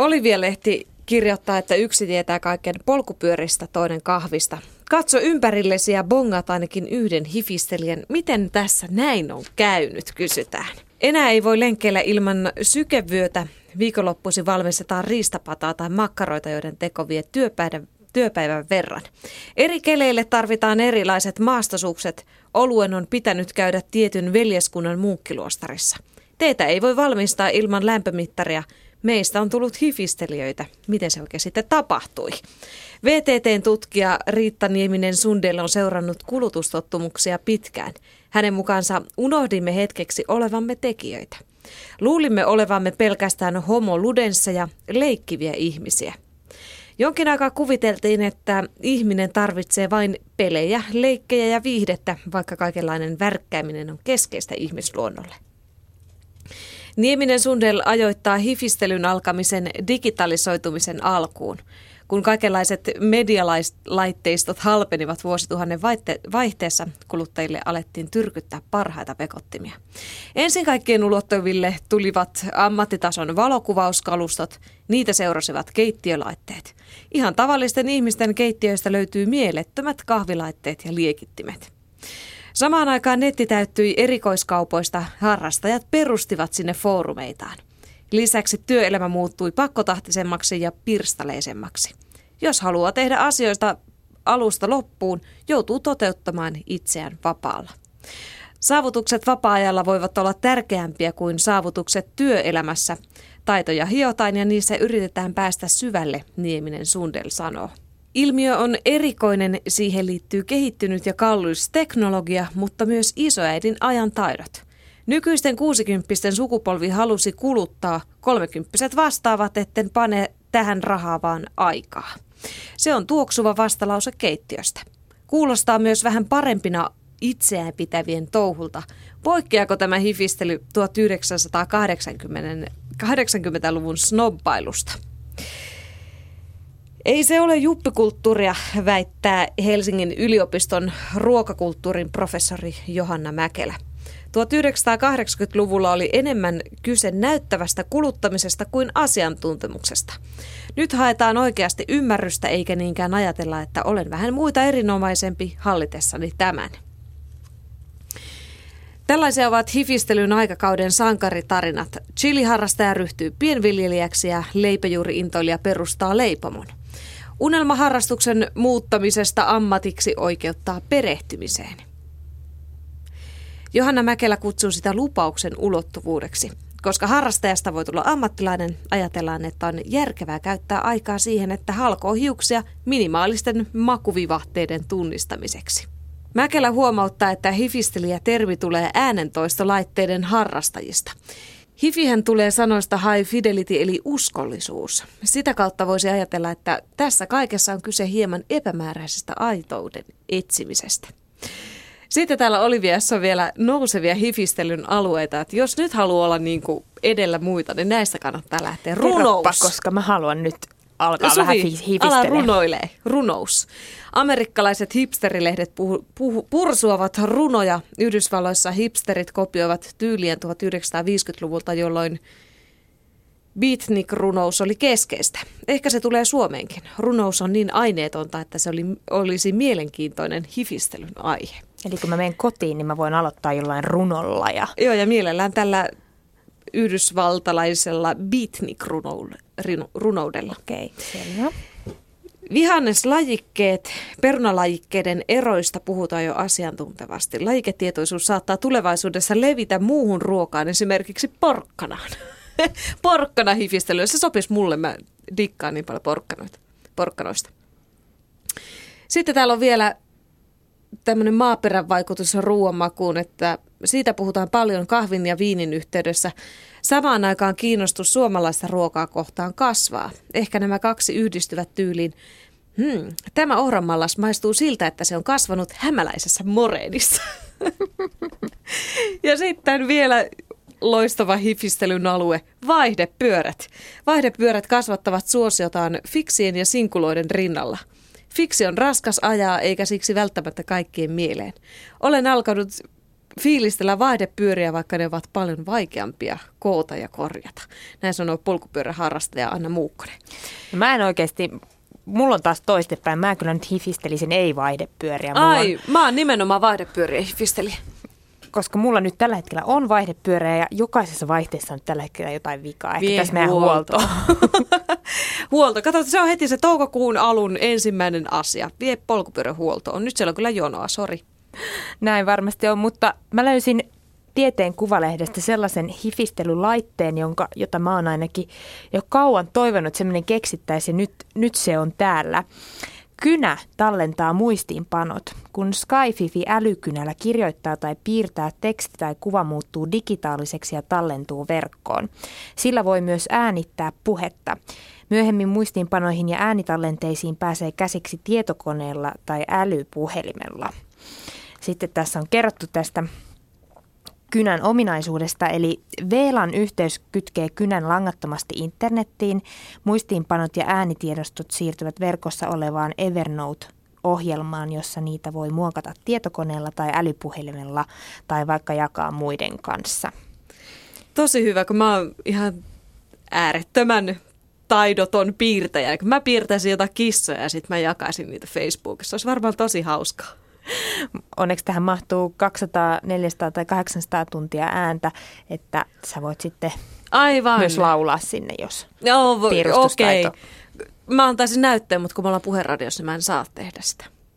Olivia-lehti kirjoittaa, että yksi tietää kaiken polkupyöristä, toinen kahvista. Katso ympärillesi ja bongat ainakin yhden hifistelijän. Miten tässä näin on käynyt, kysytään. Enää ei voi lenkkeillä ilman sykevyötä. Viikonloppuisin valmistetaan riistapataa tai makkaroita, joiden teko vie työpäivän, työpäivän verran. Eri keleille tarvitaan erilaiset maastosukset. Oluen on pitänyt käydä tietyn veljeskunnan muukkiluostarissa. Teitä ei voi valmistaa ilman lämpömittaria. Meistä on tullut hifistelijöitä. Miten se oikein sitten tapahtui? VTTn tutkija Riitta Nieminen Sundel on seurannut kulutustottumuksia pitkään. Hänen mukaansa unohdimme hetkeksi olevamme tekijöitä. Luulimme olevamme pelkästään homo ja leikkiviä ihmisiä. Jonkin aikaa kuviteltiin, että ihminen tarvitsee vain pelejä, leikkejä ja viihdettä, vaikka kaikenlainen värkkääminen on keskeistä ihmisluonnolle. Nieminen Sundel ajoittaa hifistelyn alkamisen digitalisoitumisen alkuun. Kun kaikenlaiset medialaitteistot halpenivat vuosituhannen vaihteessa, kuluttajille alettiin tyrkyttää parhaita pekottimia. Ensin kaikkien ulottuville tulivat ammattitason valokuvauskalustot, niitä seurasivat keittiölaitteet. Ihan tavallisten ihmisten keittiöistä löytyy mielettömät kahvilaitteet ja liekittimet. Samaan aikaan netti täyttyi erikoiskaupoista, harrastajat perustivat sinne foorumeitaan. Lisäksi työelämä muuttui pakkotahtisemmaksi ja pirstaleisemmaksi. Jos haluaa tehdä asioista alusta loppuun, joutuu toteuttamaan itseään vapaalla. Saavutukset vapaa-ajalla voivat olla tärkeämpiä kuin saavutukset työelämässä. Taitoja hiotaan ja niissä yritetään päästä syvälle, Nieminen Sundel sanoo. Ilmiö on erikoinen, siihen liittyy kehittynyt ja kallis teknologia, mutta myös isoäidin ajan taidot. Nykyisten 60 sukupolvi halusi kuluttaa, 30 vastaavat, etten pane tähän rahaa vaan aikaa. Se on tuoksuva vastalause keittiöstä. Kuulostaa myös vähän parempina itseään pitävien touhulta. Poikkeako tämä hifistely 1980-luvun snobbailusta? Ei se ole juppikulttuuria, väittää Helsingin yliopiston ruokakulttuurin professori Johanna Mäkelä. 1980-luvulla oli enemmän kyse näyttävästä kuluttamisesta kuin asiantuntemuksesta. Nyt haetaan oikeasti ymmärrystä eikä niinkään ajatella, että olen vähän muita erinomaisempi hallitessani tämän. Tällaisia ovat hifistelyn aikakauden sankaritarinat. Chili-harrastaja ryhtyy pienviljelijäksi ja leipäjuuri-intoilija perustaa leipomon. Unelmaharrastuksen muuttamisesta ammatiksi oikeuttaa perehtymiseen. Johanna Mäkelä kutsuu sitä lupauksen ulottuvuudeksi. Koska harrastajasta voi tulla ammattilainen, ajatellaan, että on järkevää käyttää aikaa siihen, että halkoo hiuksia minimaalisten makuvivahteiden tunnistamiseksi. Mäkelä huomauttaa, että hifistelijä termi tulee äänentoistolaitteiden harrastajista. Hifihän tulee sanoista high fidelity eli uskollisuus. Sitä kautta voisi ajatella, että tässä kaikessa on kyse hieman epämääräisestä aitouden etsimisestä. Sitten täällä Oliviassa on vielä nousevia hifistelyn alueita, että jos nyt haluaa olla niin kuin edellä muita, niin näistä kannattaa lähteä. Runous. koska mä haluan nyt alkaa Suvi, vähän hifistellä. ala runoilee. Runous. Amerikkalaiset hipsterilehdet puhu, puhu, pursuavat runoja. Yhdysvalloissa hipsterit kopioivat tyylien 1950-luvulta, jolloin beatnik-runous oli keskeistä. Ehkä se tulee Suomeenkin. Runous on niin aineetonta, että se oli, olisi mielenkiintoinen hifistelyn aihe. Eli kun mä menen kotiin, niin mä voin aloittaa jollain runolla. Ja... Joo, ja mielellään tällä yhdysvaltalaisella beatnik-runoudella. Okei, okay, selvä. Vihanneslajikkeet, perunalajikkeiden eroista puhutaan jo asiantuntevasti. Lajiketietoisuus saattaa tulevaisuudessa levitä muuhun ruokaan, esimerkiksi porkkanaan. Porkkana hifistely, se sopisi mulle, mä dikkaan niin paljon porkkanoita, porkkanoista. Sitten täällä on vielä tämmöinen maaperän vaikutus ruoanmakuun, että siitä puhutaan paljon kahvin ja viinin yhteydessä. Samaan aikaan kiinnostus suomalaista ruokaa kohtaan kasvaa. Ehkä nämä kaksi yhdistyvät tyyliin. Hmm, tämä ohramallas maistuu siltä, että se on kasvanut hämäläisessä moreenissa. ja sitten vielä loistava hifistelyn alue, vaihdepyörät. Vaihdepyörät kasvattavat suosiotaan fiksien ja sinkuloiden rinnalla. Fiksi on raskas ajaa eikä siksi välttämättä kaikkien mieleen. Olen alkanut fiilistellä vaihdepyöriä, vaikka ne ovat paljon vaikeampia koota ja korjata. Näin sanoo polkupyöräharrastaja Anna Muukkonen. No mä en oikeasti, mulla on taas toistepäin. Mä kyllä nyt hifistelisin ei-vaihdepyöriä. Mulla Ai, on, mä oon nimenomaan vaihdepyöriä hifisteli koska mulla nyt tällä hetkellä on vaihdepyörä ja jokaisessa vaihteessa on tällä hetkellä jotain vikaa. Ehkä Vie tässä meidän huolto. huolto. huolto. Kato, se on heti se toukokuun alun ensimmäinen asia. Vie polkupyörähuoltoon. Nyt siellä on kyllä jonoa, sori. Näin varmasti on, mutta mä löysin tieteen kuvalehdestä sellaisen hifistelylaitteen, jonka, jota mä oon ainakin jo kauan toivonut, että semmoinen keksittäisi nyt, nyt se on täällä. Kynä tallentaa muistiinpanot. Kun Skyfifi älykynällä kirjoittaa tai piirtää teksti tai kuva muuttuu digitaaliseksi ja tallentuu verkkoon. Sillä voi myös äänittää puhetta. Myöhemmin muistiinpanoihin ja äänitallenteisiin pääsee käsiksi tietokoneella tai älypuhelimella. Sitten tässä on kerrottu tästä kynän ominaisuudesta, eli VLAN yhteys kytkee kynän langattomasti internettiin. Muistiinpanot ja äänitiedostot siirtyvät verkossa olevaan Evernote-ohjelmaan, jossa niitä voi muokata tietokoneella tai älypuhelimella tai vaikka jakaa muiden kanssa. Tosi hyvä, kun mä oon ihan äärettömän taidoton piirtäjä. Kun mä piirtäisin jotain kissoja ja sitten mä jakaisin niitä Facebookissa. Se olisi varmaan tosi hauskaa. Onneksi tähän mahtuu 200, 400 tai 800 tuntia ääntä, että sä voit sitten Aivan. myös laulaa sinne, jos no, okei. Okay. Mä antaisin näytteen, mutta kun me ollaan puheradiossa, niin mä en saa tehdä sitä.